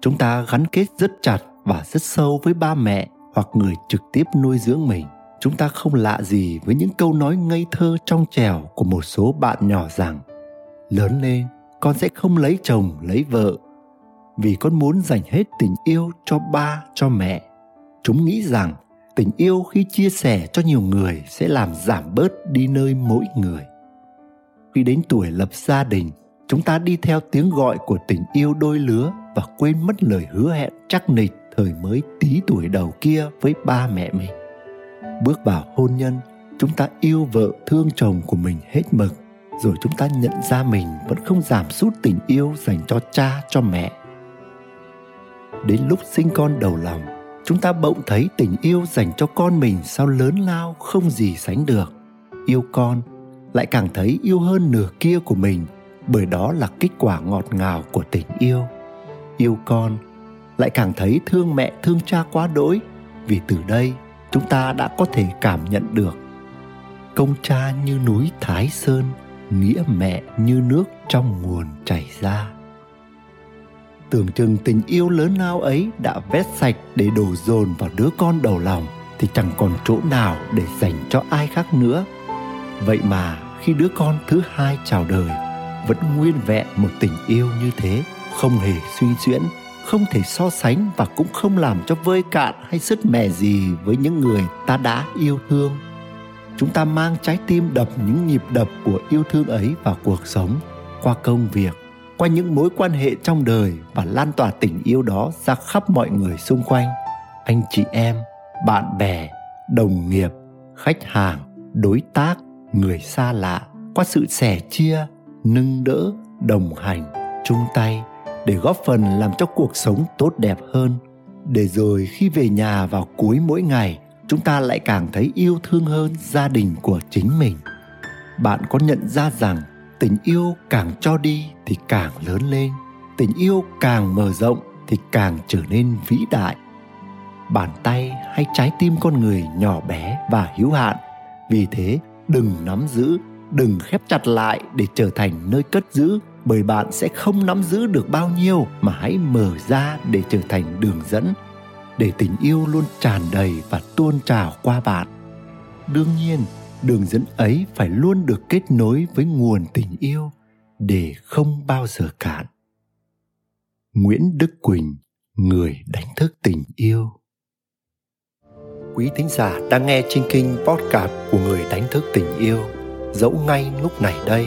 chúng ta gắn kết rất chặt và rất sâu với ba mẹ hoặc người trực tiếp nuôi dưỡng mình. Chúng ta không lạ gì với những câu nói ngây thơ trong trèo của một số bạn nhỏ rằng, lớn lên, con sẽ không lấy chồng, lấy vợ. Vì con muốn dành hết tình yêu cho ba, cho mẹ. Chúng nghĩ rằng, tình yêu khi chia sẻ cho nhiều người sẽ làm giảm bớt đi nơi mỗi người. Khi đến tuổi lập gia đình, chúng ta đi theo tiếng gọi của tình yêu đôi lứa và quên mất lời hứa hẹn chắc nịch thời mới tí tuổi đầu kia với ba mẹ mình. Bước vào hôn nhân, chúng ta yêu vợ thương chồng của mình hết mực, rồi chúng ta nhận ra mình vẫn không giảm sút tình yêu dành cho cha, cho mẹ. Đến lúc sinh con đầu lòng, chúng ta bỗng thấy tình yêu dành cho con mình sao lớn lao không gì sánh được. Yêu con lại càng thấy yêu hơn nửa kia của mình, bởi đó là kết quả ngọt ngào của tình yêu yêu con, lại càng thấy thương mẹ, thương cha quá đỗi. Vì từ đây, chúng ta đã có thể cảm nhận được công cha như núi thái sơn, nghĩa mẹ như nước trong nguồn chảy ra. Tưởng chừng tình yêu lớn lao ấy đã vét sạch để đổ dồn vào đứa con đầu lòng, thì chẳng còn chỗ nào để dành cho ai khác nữa. Vậy mà khi đứa con thứ hai chào đời, vẫn nguyên vẹn một tình yêu như thế không hề suy diễn, không thể so sánh và cũng không làm cho vơi cạn hay sứt mẻ gì với những người ta đã yêu thương. Chúng ta mang trái tim đập những nhịp đập của yêu thương ấy vào cuộc sống, qua công việc, qua những mối quan hệ trong đời và lan tỏa tình yêu đó ra khắp mọi người xung quanh. Anh chị em, bạn bè, đồng nghiệp, khách hàng, đối tác, người xa lạ, qua sự sẻ chia, nâng đỡ, đồng hành, chung tay để góp phần làm cho cuộc sống tốt đẹp hơn. Để rồi khi về nhà vào cuối mỗi ngày, chúng ta lại càng thấy yêu thương hơn gia đình của chính mình. Bạn có nhận ra rằng tình yêu càng cho đi thì càng lớn lên, tình yêu càng mở rộng thì càng trở nên vĩ đại. Bàn tay hay trái tim con người nhỏ bé và hữu hạn, vì thế đừng nắm giữ, đừng khép chặt lại để trở thành nơi cất giữ bởi bạn sẽ không nắm giữ được bao nhiêu mà hãy mở ra để trở thành đường dẫn, để tình yêu luôn tràn đầy và tuôn trào qua bạn. Đương nhiên, đường dẫn ấy phải luôn được kết nối với nguồn tình yêu để không bao giờ cạn. Nguyễn đức quỳnh, người đánh thức tình yêu. Quý thính giả đang nghe trên kinh podcast của người đánh thức tình yêu, dẫu ngay lúc này đây